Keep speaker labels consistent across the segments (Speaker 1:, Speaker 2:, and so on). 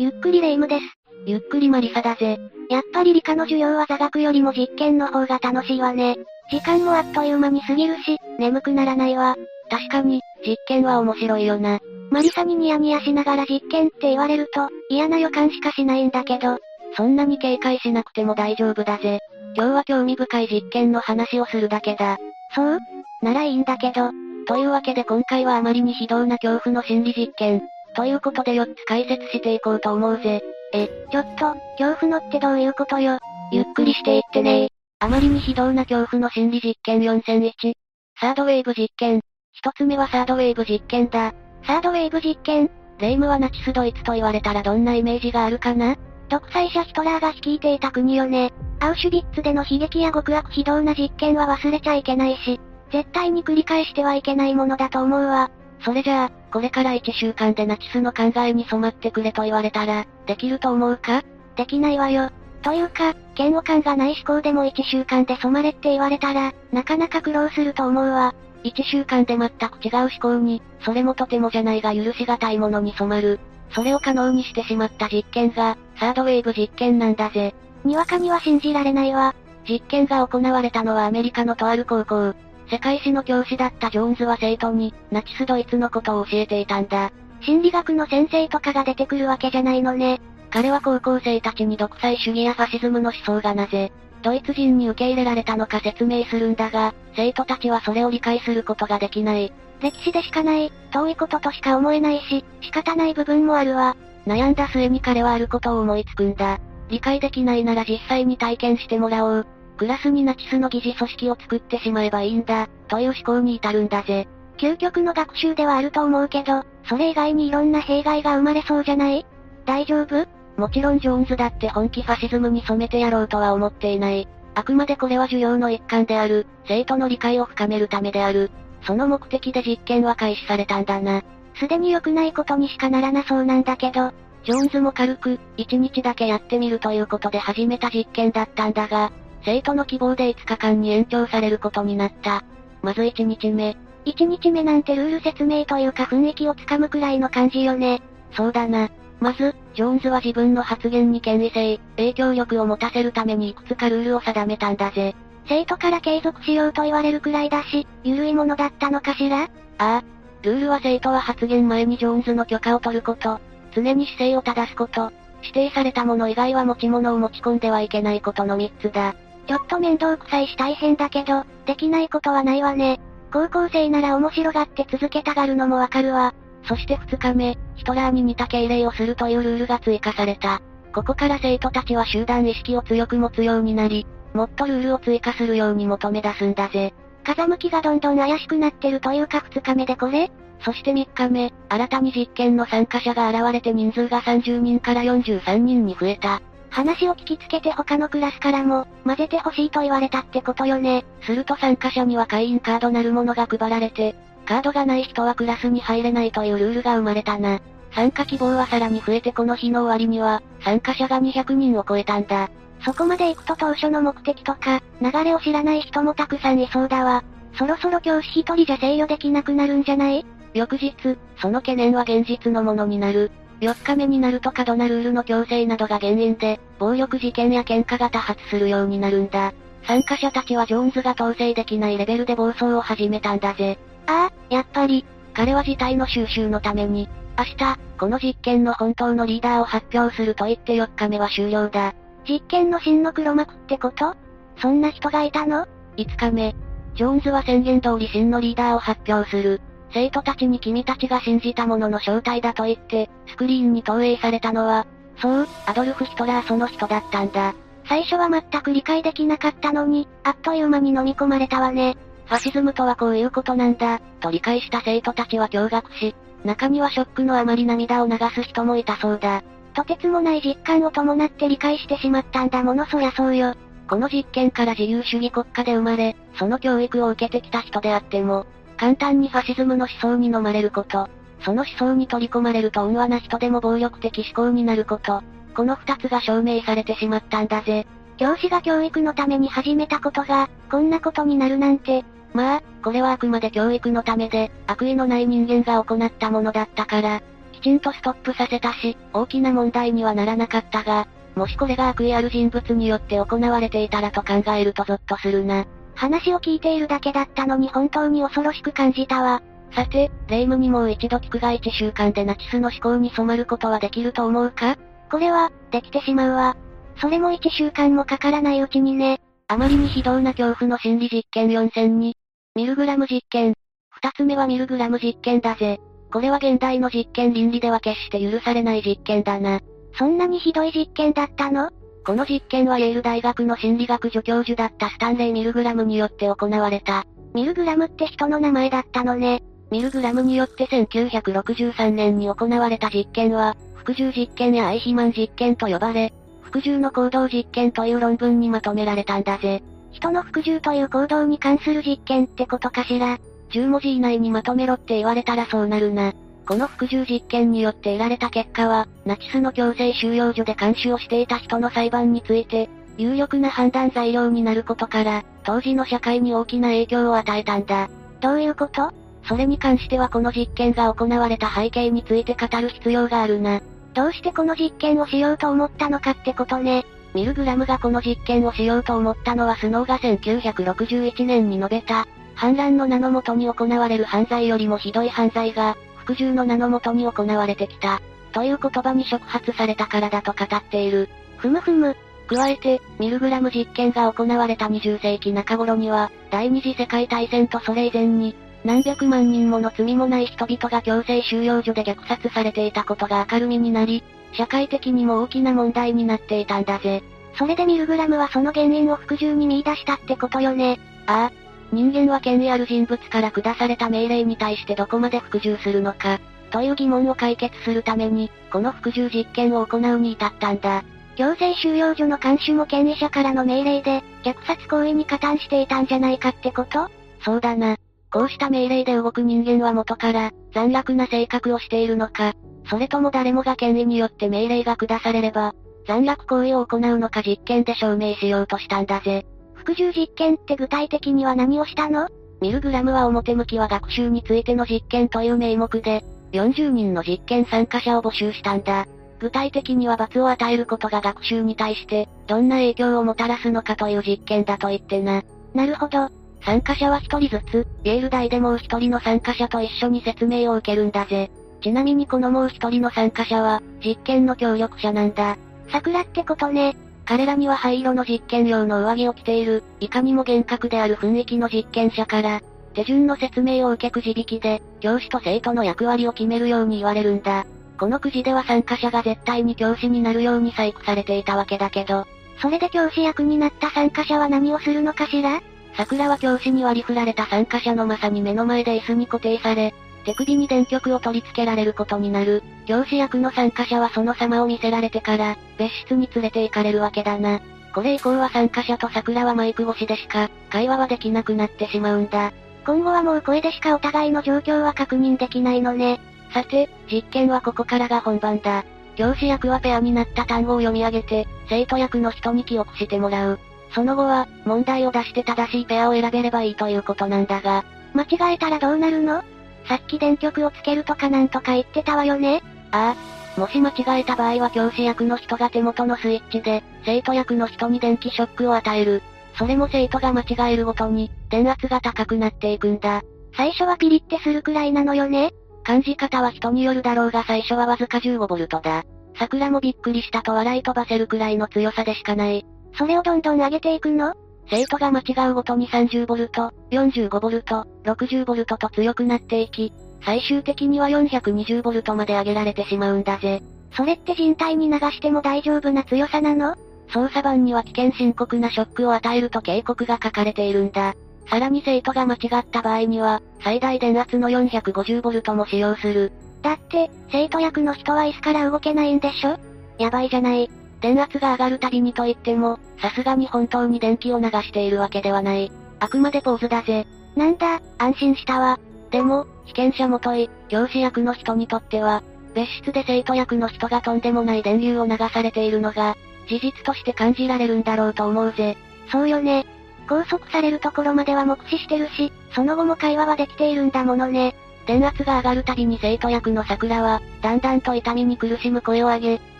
Speaker 1: ゆっくりレ夢ムです。
Speaker 2: ゆっくりマリサだぜ。
Speaker 1: やっぱり理科の授業は座学よりも実験の方が楽しいわね。時間もあっという間に過ぎるし、眠くならないわ。
Speaker 2: 確かに、実験は面白いよな。
Speaker 1: マリサにニヤニヤしながら実験って言われると、嫌な予感しかしないんだけど、
Speaker 2: そんなに警戒しなくても大丈夫だぜ。今日は興味深い実験の話をするだけだ。
Speaker 1: そう？ならいいんだけど。
Speaker 2: というわけで今回はあまりに非道な恐怖の心理実験。ということで4つ解説していこうと思うぜ。
Speaker 1: え、ちょっと、恐怖のってどういうことよ。
Speaker 2: ゆっくりしていってねあまりに非道な恐怖の心理実験4001。サードウェーブ実験。一つ目はサードウェーブ実験だ。
Speaker 1: サードウェーブ実験
Speaker 2: レイムはナチスドイツと言われたらどんなイメージがあるかな？
Speaker 1: 独裁者ヒトラーが率いていた国よね。アウシュビッツでの悲劇や極悪非道な実験は忘れちゃいけないし、絶対に繰り返してはいけないものだと思うわ。
Speaker 2: それじゃあ、これから1週間でナチスの考えに染まってくれと言われたら、できると思うか？
Speaker 1: できないわよ。というか、嫌悪感がない思考でも1週間で染まれって言われたら、なかなか苦労すると思うわ。
Speaker 2: 1週間で全く違う思考に、それもとてもじゃないが許しがたいものに染まる。それを可能にしてしまった実験が、サードウェーブ実験なんだぜ。
Speaker 1: にわかには信じられないわ。
Speaker 2: 実験が行われたのはアメリカのとある高校。世界史の教師だったジョーンズは生徒に、ナチスドイツのことを教えていたんだ。
Speaker 1: 心理学の先生とかが出てくるわけじゃないのね。
Speaker 2: 彼は高校生たちに独裁主義やファシズムの思想がなぜ、ドイツ人に受け入れられたのか説明するんだが、生徒たちはそれを理解することができない。
Speaker 1: 歴史でしかない、遠いこととしか思えないし、仕方ない部分もあるわ。
Speaker 2: 悩んだ末に彼はあることを思いつくんだ。理解できないなら実際に体験してもらおう。クラスにナチスの疑似組織を作ってしまえばいいんだ、という思考に至るんだぜ。
Speaker 1: 究極の学習ではあると思うけど、それ以外にいろんな弊害が生まれそうじゃない？大丈夫？
Speaker 2: もちろんジョーンズだって本気ファシズムに染めてやろうとは思っていない。あくまでこれは授業の一環である、生徒の理解を深めるためである。その目的で実験は開始されたんだな。
Speaker 1: すでに良くないことにしかならなそうなんだけど、
Speaker 2: ジョーンズも軽く、1日だけやってみるということで始めた実験だったんだが、生徒の希望で5日間に延長されることになった。まず1日目。
Speaker 1: 1日目なんてルール説明というか雰囲気をつかむくらいの感じよね。
Speaker 2: そうだな。まず、ジョーンズは自分の発言に権威性、影響力を持たせるためにいくつかルールを定めたんだぜ。
Speaker 1: 生徒から継続しようと言われるくらいだし、緩いものだったのかしら？あ
Speaker 2: あ。ルールは生徒は発言前にジョーンズの許可を取ること、常に姿勢を正すこと、指定されたもの以外は持ち物を持ち込んではいけないことの3つだ。
Speaker 1: ちょっと面倒くさいし大変だけど、できないことはないわね。高校生なら面白がって続けたがるのもわかるわ。
Speaker 2: そして2日目、ヒトラーに似た敬礼をするというルールが追加された。ここから生徒たちは集団意識を強く持つようになり、もっとルールを追加するように求め出すんだぜ。
Speaker 1: 風向きがどんどん怪しくなってるというか2日目でこれ？
Speaker 2: そして3日目、新たに実験の参加者が現れて人数が30人から43人に増えた。
Speaker 1: 話を聞きつけて他のクラスからも、混ぜてほしいと言われたってことよね。
Speaker 2: すると参加者には会員カードなるものが配られて、カードがない人はクラスに入れないというルールが生まれたな。参加希望はさらに増えてこの日の終わりには、参加者が200人を超えたんだ。
Speaker 1: そこまで行くと当初の目的とか、流れを知らない人もたくさんいそうだわ。そろそろ教師一人じゃ制御できなくなるんじゃない？
Speaker 2: 翌日、その懸念は現実のものになる。4日目になると過度なルールの強制などが原因で、暴力事件や喧嘩が多発するようになるんだ。参加者たちはジョーンズが統制できないレベルで暴走を始めたんだぜ。
Speaker 1: ああ、やっぱり、
Speaker 2: 彼は事態の収集のために、明日、この実験の本当のリーダーを発表すると言って4日目は終了だ。
Speaker 1: 実験の真の黒幕ってこと？そんな人がいたの
Speaker 2: ?5 日目。ジョーンズは宣言通り真のリーダーを発表する。生徒たちに君たちが信じたものの正体だと言って、スクリーンに投影されたのは、そう、アドルフ・ヒトラーその人だったんだ。
Speaker 1: 最初は全く理解できなかったのに、あっという間に飲み込まれたわね。
Speaker 2: ファシズムとはこういうことなんだ、と理解した生徒たちは驚愕し、中にはショックのあまり涙を流す人もいたそうだ。
Speaker 1: とてつもない実感を伴って理解してしまったんだものそりゃそうよ。
Speaker 2: この実験から自由主義国家で生まれ、その教育を受けてきた人であっても、簡単にファシズムの思想に飲まれること、その思想に取り込まれると温和な人でも暴力的思考になること、この二つが証明されてしまったんだぜ。
Speaker 1: 教師が教育のために始めたことが、こんなことになるなんて。
Speaker 2: まあ、これはあくまで教育のためで、悪意のない人間が行ったものだったから、きちんとストップさせたし、大きな問題にはならなかったが、もしこれが悪意ある人物によって行われていたらと考えるとゾッとするな。
Speaker 1: 話を聞いているだけだったのに本当に恐ろしく感じたわ。
Speaker 2: さて、レイムにもう一度聞くが1週間でナチスの思考に染まることはできると思うか？
Speaker 1: これは、できてしまうわ。それも1週間もかからないうちにね。
Speaker 2: あまりに非道な恐怖の心理実験4002。ミルグラム実験。二つ目はミルグラム実験だぜ。これは現代の実験倫理では決して許されない実験だな。
Speaker 1: そんなにひどい実験だったの？
Speaker 2: この実験はイェール大学の心理学助教授だったスタンレイ・ミルグラムによって行われた。
Speaker 1: ミルグラムって人の名前だったのね。
Speaker 2: ミルグラムによって1963年に行われた実験は、服従実験やアイヒマン実験と呼ばれ、服従の行動実験という論文にまとめられたんだぜ。
Speaker 1: 人の服従という行動に関する実験ってことかしら。
Speaker 2: 10文字以内にまとめろって言われたらそうなるな。この服従実験によって得られた結果は、ナチスの強制収容所で監視をしていた人の裁判について、有力な判断材料になることから、当時の社会に大きな影響を与えたんだ。
Speaker 1: どういうこと？
Speaker 2: それに関してはこの実験が行われた背景について語る必要があるな。
Speaker 1: どうしてこの実験をしようと思ったのかってことね。
Speaker 2: ミルグラムがこの実験をしようと思ったのはスノーが1961年に述べた、反乱の名のもとに行われる犯罪よりもひどい犯罪が、服従の名のもとに行われてきた。という言葉に触発されたからだと語っている。
Speaker 1: ふむふむ。
Speaker 2: 加えて、ミルグラム実験が行われた20世紀中頃には、第二次世界大戦とそれ以前に、何百万人もの罪もない人々が強制収容所で虐殺されていたことが明るみになり、社会的にも大きな問題になっていたんだぜ。
Speaker 1: それでミルグラムはその原因を服従に見出したってことよね。
Speaker 2: ああ。人間は権威ある人物から下された命令に対してどこまで服従するのか、という疑問を解決するために、この服従実験を行うに至ったんだ。
Speaker 1: 強制収容所の監守も権威者からの命令で、虐殺行為に加担していたんじゃないかってこと？
Speaker 2: そうだな。こうした命令で動く人間は元から、残虐な性格をしているのか、それとも誰もが権威によって命令が下されれば、残虐行為を行うのか実験で証明しようとしたんだぜ。
Speaker 1: 服従実験って具体的には何をしたの？
Speaker 2: ミルグラムは表向きは学習についての実験という名目で、40人の実験参加者を募集したんだ。具体的には罰を与えることが学習に対して、どんな影響をもたらすのかという実験だと言ってな。
Speaker 1: なるほど。
Speaker 2: 参加者は一人ずつ、イェール大でもう一人の参加者と一緒に説明を受けるんだぜ。ちなみにこのもう一人の参加者は、実験の協力者なんだ。
Speaker 1: 桜ってことね。
Speaker 2: 彼らには灰色の実験用の上着を着ている、いかにも厳格である雰囲気の実験者から、手順の説明を受けくじ引きで、教師と生徒の役割を決めるように言われるんだ。このくじでは参加者が絶対に教師になるように細工されていたわけだけど。
Speaker 1: それで教師役になった参加者は何をするのかしら？
Speaker 2: 桜は教師に割り振られた参加者のまさに目の前で椅子に固定され、手首に電極を取り付けられることになる。教師役の参加者はその様を見せられてから、別室に連れて行かれるわけだな。これ以降は参加者と桜はマイク越しでしか、会話はできなくなってしまうんだ。
Speaker 1: 今後はもう声でしかお互いの状況は確認できないのね。
Speaker 2: さて、実験はここからが本番だ。教師役はペアになった単語を読み上げて、生徒役の人に記憶してもらう。その後は、問題を出して正しいペアを選べればいいということなんだが。
Speaker 1: 間違えたらどうなるの？さっき電極をつけるとかなんとか言ってたわよね
Speaker 2: ああ。もし間違えた場合は教師役の人が手元のスイッチで、生徒役の人に電気ショックを与える。それも生徒が間違えるごとに、電圧が高くなっていくんだ。
Speaker 1: 最初はピリってするくらいなのよね
Speaker 2: 感じ方は人によるだろうが最初はわずか 15V だ。桜もびっくりしたと笑い飛ばせるくらいの強さでしかない。
Speaker 1: それをどんどん上げていくの？
Speaker 2: 生徒が間違うごとに 30V、45V、60V と強くなっていき、最終的には 420V まで上げられてしまうんだぜ。
Speaker 1: それって人体に流しても大丈夫な強さなの？
Speaker 2: 操作盤には危険深刻なショックを与えると警告が書かれているんだ。さらに生徒が間違った場合には、最大電圧の 450V も使用する。
Speaker 1: だって、生徒役の人は椅子から動けないんでしょ？やばいじゃない。
Speaker 2: 電圧が上がるたびにと言っても、さすがに本当に電気を流しているわけではない。あくまでポーズだぜ。
Speaker 1: なんだ、安心したわ。
Speaker 2: でも、被験者もとい、教師役の人にとっては、別室で生徒役の人がとんでもない電流を流されているのが、事実として感じられるんだろうと思うぜ。
Speaker 1: そうよね。拘束されるところまでは目視してるし、その後も会話はできているんだものね。
Speaker 2: 電圧が上がるたびに生徒役の桜は、だんだんと痛みに苦しむ声を上げ、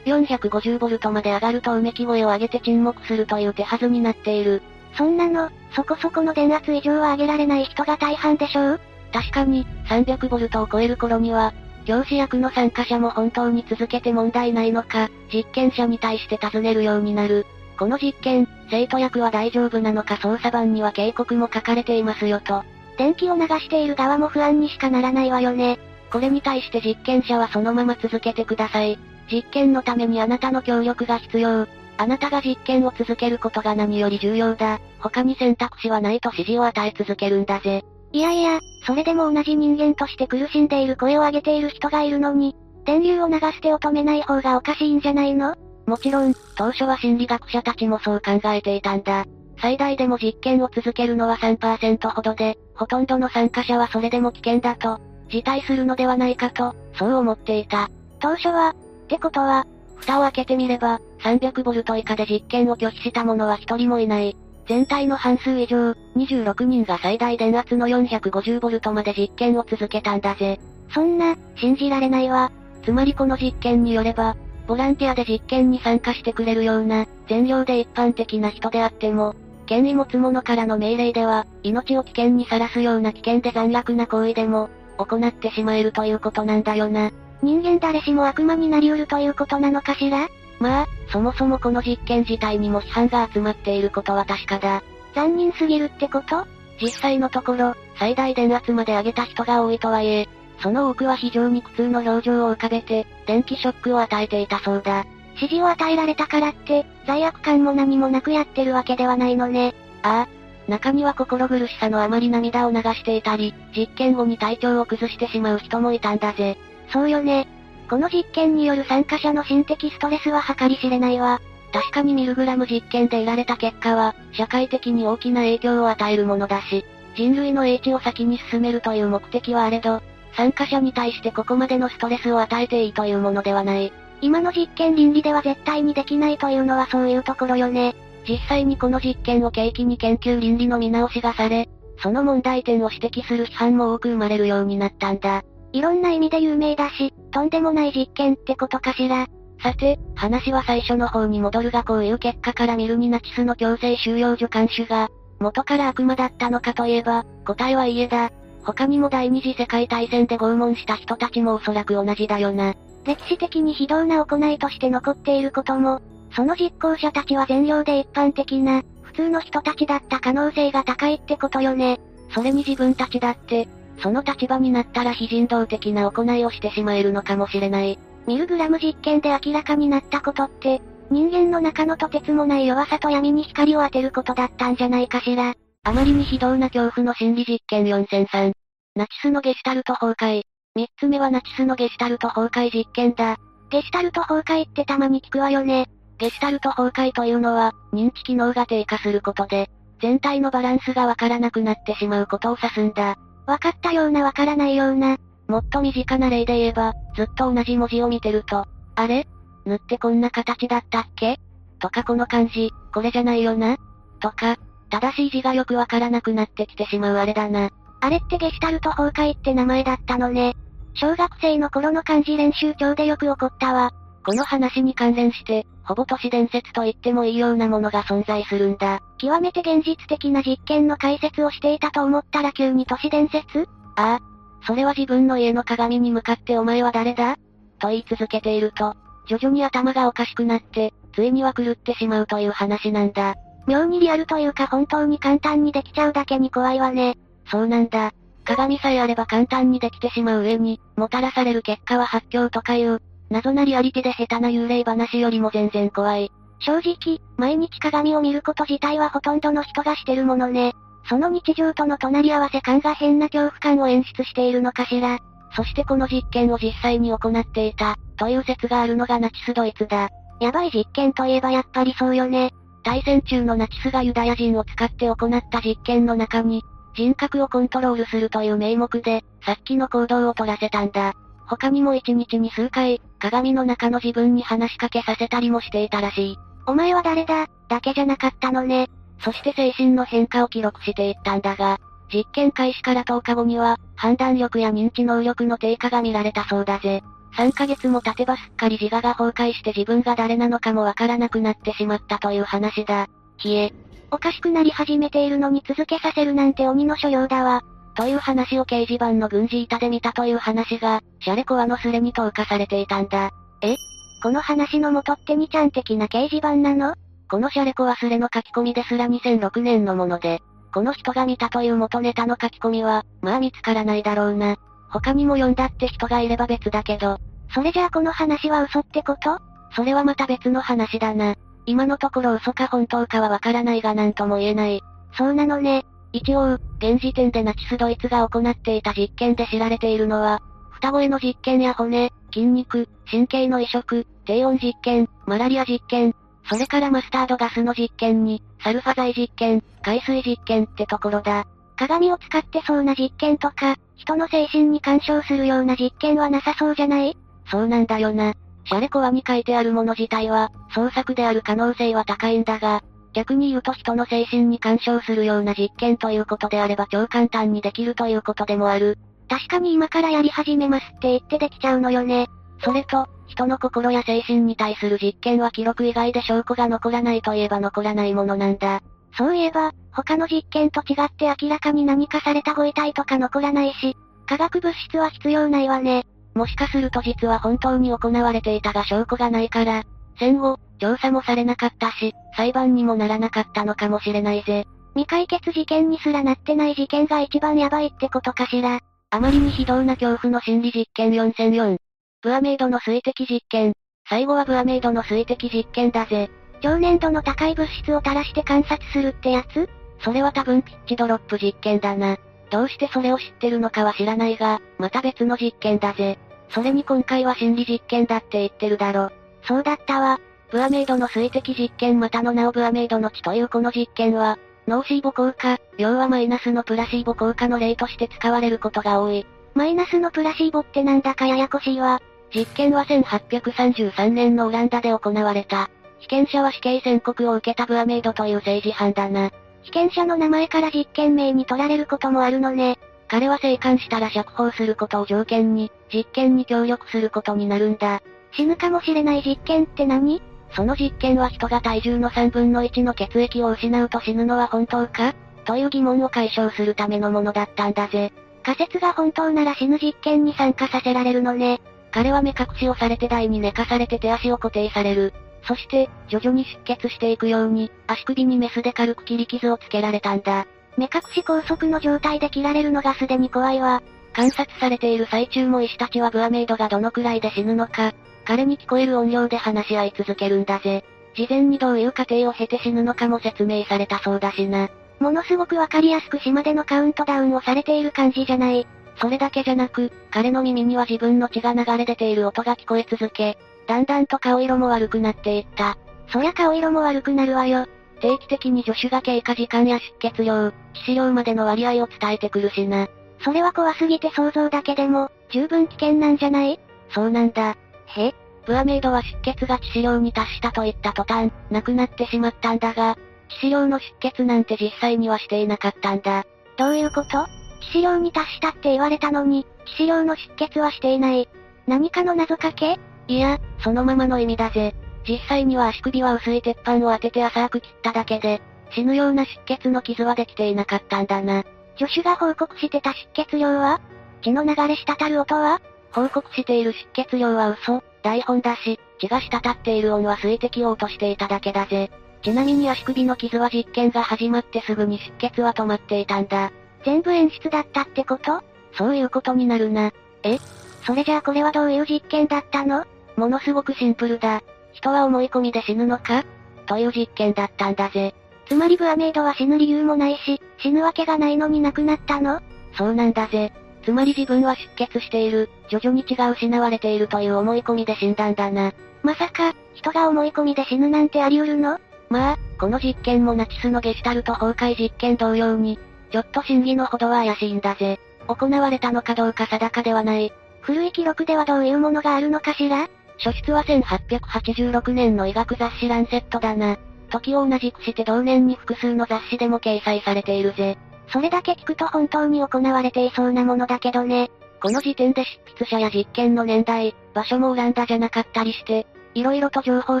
Speaker 2: 450V まで上がるとうめき声を上げて沈黙するという手はずになっている。
Speaker 1: そんなの、そこそこの電圧以上は上げられない人が大半でしょ？う
Speaker 2: 確かに、300V を超える頃には、教師役の参加者も本当に続けて問題ないのか、実験者に対して尋ねるようになる。この実験、生徒役は大丈夫なのか操作盤には警告も書かれていますよと。
Speaker 1: 電気を流している側も不安にしかならないわよね。
Speaker 2: これに対して実験者はそのまま続けてください。実験のためにあなたの協力が必要。あなたが実験を続けることが何より重要だ。他に選択肢はないと指示を与え続けるんだぜ。
Speaker 1: いやいや、それでも同じ人間として苦しんでいる声を上げている人がいるのに、電流を流してを止めない方がおかしいんじゃないの？
Speaker 2: もちろん、当初は心理学者たちもそう考えていたんだ。最大でも実験を続けるのは3%ほどで、ほとんどの参加者はそれでも危険だと、辞退するのではないかと、そう思っていた。
Speaker 1: 当初は、ってことは、
Speaker 2: 蓋を開けてみれば、300V 以下で実験を拒否した者は一人もいない。全体の半数以上、26人が最大電圧の 450V まで実験を続けたんだぜ。
Speaker 1: そんな、信じられないわ。
Speaker 2: つまりこの実験によれば、ボランティアで実験に参加してくれるような、全量で一般的な人であっても、権威持つ者からの命令では、命を危険にさらすような危険で残虐な行為でも、行ってしまえるということなんだよな。
Speaker 1: 人間誰しも悪魔になりうるということなのかしら？
Speaker 2: まあ、そもそもこの実験自体にも批判が集まっていることは確かだ。
Speaker 1: 残忍すぎるってこと？
Speaker 2: 実際のところ、最大電圧まで上げた人が多いとはいえ、その多くは非常に苦痛の表情を浮かべて、電気ショックを与えていたそうだ。
Speaker 1: 指示を与えられたからって、罪悪感も何もなくやってるわけではないのね。
Speaker 2: ああ。中には心苦しさのあまり涙を流していたり、実験後に体調を崩してしまう人もいたんだぜ。
Speaker 1: そうよね。この実験による参加者の心的ストレスは計り知れないわ。
Speaker 2: 確かにミルグラム実験で得られた結果は、社会的に大きな影響を与えるものだし、人類の英知を先に進めるという目的はあれど、参加者に対してここまでのストレスを与えていいというものではない。
Speaker 1: 今の実験倫理では絶対にできないというのはそういうところよね。
Speaker 2: 実際にこの実験を契機に研究倫理の見直しがされ、その問題点を指摘する批判も多く生まれるようになったんだ。
Speaker 1: いろんな意味で有名だし、とんでもない実験ってことかしら。
Speaker 2: さて、話は最初の方に戻るがこういう結果から見るにナチスの強制収容所監守が、元から悪魔だったのかといえば、答えはいいえだ。他にも第二次世界大戦で拷問した人たちもおそらく同じだよな。
Speaker 1: 歴史的に非道な行いとして残っていることも、その実行者たちは善良で一般的な、普通の人たちだった可能性が高いってことよね。
Speaker 2: それに自分たちだって、その立場になったら非人道的な行いをしてしまえるのかもしれない。
Speaker 1: ミルグラム実験で明らかになったことって、人間の中のとてつもない弱さと闇に光を当てることだったんじゃないかしら。
Speaker 2: あまりに非道な恐怖の心理実験4003。ナチスのゲシュタルト崩壊。三つ目はナチスのゲシュタルト崩壊実験だ。
Speaker 1: ゲシュタルト崩壊ってたまに聞くわよね。
Speaker 2: ゲシュタルト崩壊というのは、認知機能が低下することで、全体のバランスがわからなくなってしまうことを指すんだ。
Speaker 1: わかったようなわからないような。
Speaker 2: もっと身近な例で言えば、ずっと同じ文字を見てると、あれ？塗ってこんな形だったっけ？とかこの漢字、これじゃないよな？とか、正しい字がよくわからなくなってきてしまうあれだな。
Speaker 1: あれってゲシュタルト崩壊って名前だったのね。小学生の頃の漢字練習帳でよく起こったわ。
Speaker 2: この話に関連して、ほぼ都市伝説と言ってもいいようなものが存在するんだ。
Speaker 1: 極めて現実的な実験の解説をしていたと思ったら急に都市伝説？
Speaker 2: ああ。それは自分の家の鏡に向かってお前は誰だ？と言い続けていると、徐々に頭がおかしくなって、ついには狂ってしまうという話なんだ。
Speaker 1: 妙にリアルというか本当に簡単にできちゃうだけに怖いわね。
Speaker 2: そうなんだ。鏡さえあれば簡単にできてしまう上に、もたらされる結果は発狂とかいう、謎なリアリティで下手な幽霊話よりも全然怖い。
Speaker 1: 正直、毎日鏡を見ること自体はほとんどの人がしてるものね。その日常との隣り合わせ感が変な恐怖感を演出しているのかしら。
Speaker 2: そしてこの実験を実際に行っていた、という説があるのがナチスドイツだ。
Speaker 1: やばい実験といえばやっぱりそうよね。
Speaker 2: 対戦中のナチスがユダヤ人を使って行った実験の中に、人格をコントロールするという名目で、さっきの行動を取らせたんだ。他にも一日に数回、鏡の中の自分に話しかけさせたりもしていたらしい。
Speaker 1: お前は誰だ、だけじゃなかったのね。
Speaker 2: そして精神の変化を記録していったんだが、実験開始から10日後には、判断力や認知能力の低下が見られたそうだぜ。3ヶ月も経てばすっかり自我が崩壊して自分が誰なのかもわからなくなってしまったという話だ。
Speaker 1: ひえ。おかしくなり始めているのに続けさせるなんて鬼の所用だわ。
Speaker 2: という話を掲示板の軍事板で見たという話が、シャレコアのスレに投下されていたんだ。
Speaker 1: え？この話の元って2ちゃん的な掲示板なの？
Speaker 2: このシャレコアスレの書き込みですら2006年のもので、この人が見たという元ネタの書き込みは、まあ見つからないだろうな。他にも読んだって人がいれば別だけど。
Speaker 1: それじゃあこの話は嘘ってこと？
Speaker 2: それはまた別の話だな。今のところ嘘か本当かはわからないが何とも言えない。
Speaker 1: そうなのね。
Speaker 2: 一応、現時点でナチスドイツが行っていた実験で知られているのは、双子への実験や骨、筋肉、神経の移植、低温実験、マラリア実験、それからマスタードガスの実験に、サルファ剤実験、海水実験ってところだ。
Speaker 1: 鏡を使ってそうな実験とか、人の精神に干渉するような実験はなさそうじゃない？
Speaker 2: そうなんだよな。シャレコアに書いてあるもの自体は、創作である可能性は高いんだが、逆に言うと人の精神に干渉するような実験ということであれば超簡単にできるということでもある。
Speaker 1: 確かに今からやり始めますって言ってできちゃうのよね。
Speaker 2: それと、人の心や精神に対する実験は記録以外で証拠が残らないといえば残らないものなんだ。
Speaker 1: そういえば、他の実験と違って明らかに何かされたご遺体とか残らないし、化学物質は必要ないわね。
Speaker 2: もしかすると実は本当に行われていたが証拠がないから、戦後、調査もされなかったし、裁判にもならなかったのかもしれないぜ。
Speaker 1: 未解決事件にすらなってない事件が一番ヤバいってことかしら。
Speaker 2: あまりに非道な恐怖の心理実験4004。ブアメイドの水滴実験。最後はブアメイドの水滴実験だぜ。
Speaker 1: 超粘度の高い物質を垂らして観察するってやつ？
Speaker 2: それは多分ピッチドロップ実験だな。どうしてそれを知ってるのかは知らないが、また別の実験だぜ。それに今回は心理実験だって言ってるだろ。
Speaker 1: そうだったわ。
Speaker 2: ブアメイドの水滴実験またの名をブアメイドの血というこの実験は、ノーシーボ効果、要はマイナスのプラシーボ効果の例として使われることが多い。
Speaker 1: マイナスのプラシーボってなんだかややこしいわ。
Speaker 2: 実験は1833年のオランダで行われた。被験者は死刑宣告を受けたブアメイドという政治犯だな。
Speaker 1: 被験者の名前から実験名に取られることもあるのね。
Speaker 2: 彼は生還したら釈放することを条件に、実験に協力することになるんだ。
Speaker 1: 死ぬかもしれない実験って何？
Speaker 2: その実験は人が体重の3分の1の血液を失うと死ぬのは本当か？という疑問を解消するためのものだったんだぜ。
Speaker 1: 仮説が本当なら死ぬ実験に参加させられるのね。
Speaker 2: 彼は目隠しをされて台に寝かされて手足を固定される。そして、徐々に出血していくように、足首にメスで軽く切り傷をつけられたんだ。
Speaker 1: 目隠し拘束の状態で切られるのがすでに怖いわ。
Speaker 2: 観察されている最中も医師たちはブアメイドがどのくらいで死ぬのか、彼に聞こえる音量で話し合い続けるんだぜ。事前にどういう過程を経て死ぬのかも説明されたそうだしな。
Speaker 1: ものすごくわかりやすく島でのカウントダウンをされている感じじゃない。
Speaker 2: それだけじゃなく、彼の耳には自分の血が流れ出ている音が聞こえ続け、だんだんと顔色も悪くなっていった。
Speaker 1: そりゃ顔色も悪くなるわよ。
Speaker 2: 定期的に助手が経過時間や出血量、致死量までの割合を伝えてくるしな。
Speaker 1: それは怖すぎて想像だけでも、十分危険なんじゃない？
Speaker 2: そうなんだ。
Speaker 1: へ
Speaker 2: ブアメイドは出血が致死量に達したと言った途端、亡くなってしまったんだが、致死量の出血なんて実際にはしていなかったんだ。
Speaker 1: どういうこと？致死量に達したって言われたのに、致死量の出血はしていない。何かの謎かけ？
Speaker 2: いや、そのままの意味だぜ。実際には足首は薄い鉄板を当てて浅く切っただけで、死ぬような出血の傷はできていなかったんだな。
Speaker 1: 助手が報告してた出血量は？血の流れ滴る音は？
Speaker 2: 報告している出血量は嘘、台本だし、血が滴っている音は水滴を落としていただけだぜ。ちなみに足首の傷は実験が始まってすぐに出血は止まっていたんだ。
Speaker 1: 全部演出だったってこと？
Speaker 2: そういうことになるな。
Speaker 1: え？それじゃあこれはどういう実験だったの？
Speaker 2: ものすごくシンプルだ。人は思い込みで死ぬのか？という実験だったんだぜ。
Speaker 1: つまりブアメイドは死ぬ理由もないし、死ぬわけがないのに亡くなったの？
Speaker 2: そうなんだぜ。つまり自分は出血している、徐々に血が失われているという思い込みで死んだんだな。
Speaker 1: まさか、人が思い込みで死ぬなんてあり得るの？
Speaker 2: まあ、この実験もナチスのゲシュタルト崩壊実験同様に、ちょっと真偽のほどは怪しいんだぜ。行われたのかどうか定かではない。
Speaker 1: 古い記録ではどういうものがあるのかしら？
Speaker 2: 書出は1886年の医学雑誌ランセットだな。時を同じくして同年に複数の雑誌でも掲載されているぜ。
Speaker 1: それだけ聞くと本当に行われていそうなものだけどね。
Speaker 2: この時点で執筆者や実験の年代、場所もオランダじゃなかったりして、色々と情報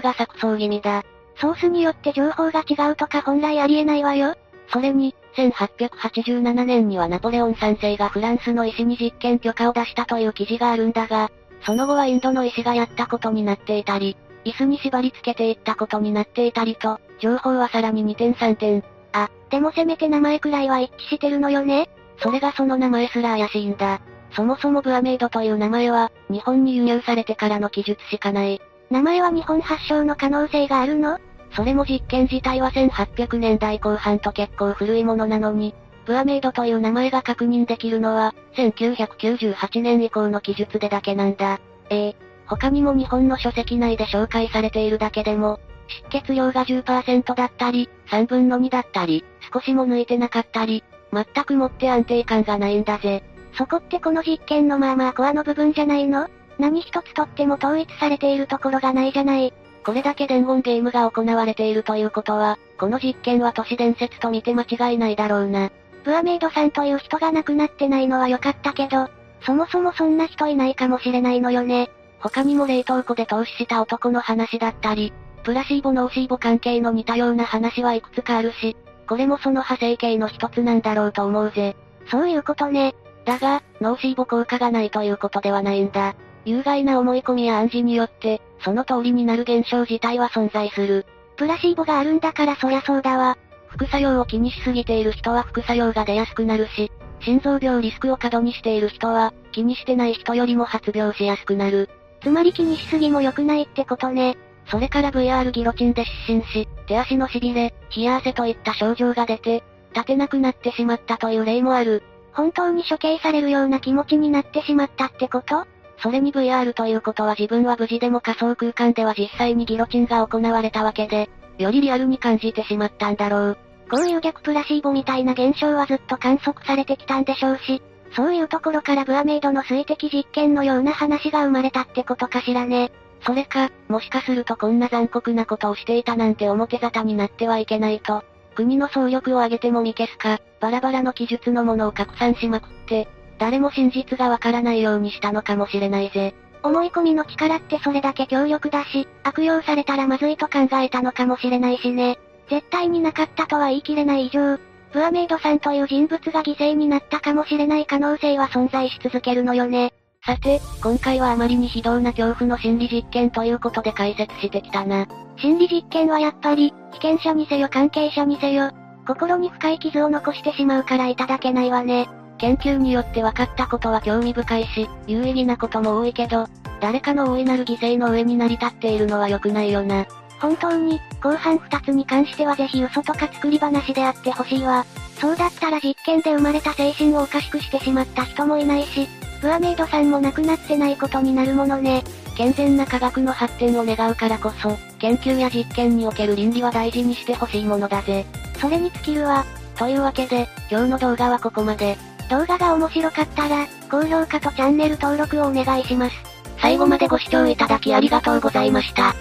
Speaker 2: が錯綜気味だ。
Speaker 1: ソースによって情報が違うとか本来ありえないわよ。
Speaker 2: それに、1887年にはナポレオン3世がフランスの医師に実験許可を出したという記事があるんだが、その後はインドの医師がやったことになっていたり、椅子に縛り付けていったことになっていたりと、情報はさらに2点3点。
Speaker 1: あ、でもせめて名前くらいは一致してるのよね
Speaker 2: それがその名前すら怪しいんだ。そもそもブアメイドという名前は、日本に輸入されてからの記述しかない。
Speaker 1: 名前は日本発祥の可能性があるの？
Speaker 2: それも実験自体は1800年代後半と結構古いものなのに、ブアメイドという名前が確認できるのは、1998年以降の記述でだけなんだ。ええ他にも日本の書籍内で紹介されているだけでも、出血量が10%だったり、3分の2だったり、少しも抜いてなかったり、全くもって安定感がないんだぜ。
Speaker 1: そこってこの実験のまあまあコアの部分じゃないの？何一つとっても統一されているところがないじゃない。
Speaker 2: これだけ伝言ゲームが行われているということは、この実験は都市伝説と見て間違いないだろうな。
Speaker 1: ブアメイドさんという人が亡くなってないのは良かったけど、そもそもそんな人いないかもしれないのよね。
Speaker 2: 他にも冷凍庫で投資した男の話だったり、プラシーボノーシーボ関係の似たような話はいくつかあるし、これもその派生系の一つなんだろうと思うぜ。
Speaker 1: そういうことね。
Speaker 2: だが、ノーシーボ効果がないということではないんだ。有害な思い込みや暗示によって、その通りになる現象自体は存在する。
Speaker 1: プラシーボがあるんだからそりゃそうだわ。
Speaker 2: 副作用を気にしすぎている人は副作用が出やすくなるし、心臓病リスクを過度にしている人は、気にしてない人よりも発病しやすくなる。
Speaker 1: つまり気にしすぎも良くないってことね。
Speaker 2: それから VR ギロチンで失神し、手足の痺れ、冷や汗といった症状が出て、立てなくなってしまったという例もある。
Speaker 1: 本当に処刑されるような気持ちになってしまったってこと？
Speaker 2: それに VR ということは自分は無事でも仮想空間では実際にギロチンが行われたわけで、よりリアルに感じてしまったんだろう。
Speaker 1: こういう逆プラシーボみたいな現象はずっと観測されてきたんでしょうし、そういうところからブアメイドの水滴実験のような話が生まれたってことかしらね。
Speaker 2: それか、もしかするとこんな残酷なことをしていたなんて表沙汰になってはいけないと、国の総力を挙げてもみ消すか、バラバラの記述のものを拡散しまくって、誰も真実がわからないようにしたのかもしれないぜ。
Speaker 1: 思い込みの力ってそれだけ強力だし、悪用されたらまずいと考えたのかもしれないしね。絶対になかったとは言い切れない以上、ブアメイドさんという人物が犠牲になったかもしれない可能性は存在し続けるのよね。
Speaker 2: さて、今回はあまりに非道な恐怖の心理実験ということで解説してきたな。
Speaker 1: 心理実験はやっぱり、被験者にせよ関係者にせよ、心に深い傷を残してしまうからいただけないわね。
Speaker 2: 研究によって分かったことは興味深いし、有意義なことも多いけど、誰かの大いなる犠牲の上に成り立っているのは良くないよな。
Speaker 1: 本当に、後半二つに関してはぜひ嘘とか作り話であってほしいわ。そうだったら実験で生まれた精神をおかしくしてしまった人もいないし、プアメイドさんも亡くなってないことになるものね。
Speaker 2: 健全な科学の発展を願うからこそ、研究や実験における倫理は大事にしてほしいものだぜ。
Speaker 1: それに尽きるわ。
Speaker 2: というわけで、今日の動画はここまで。
Speaker 1: 動画が面白かったら、高評価とチャンネル登録をお願いします。
Speaker 2: 最後までご視聴いただきありがとうございました。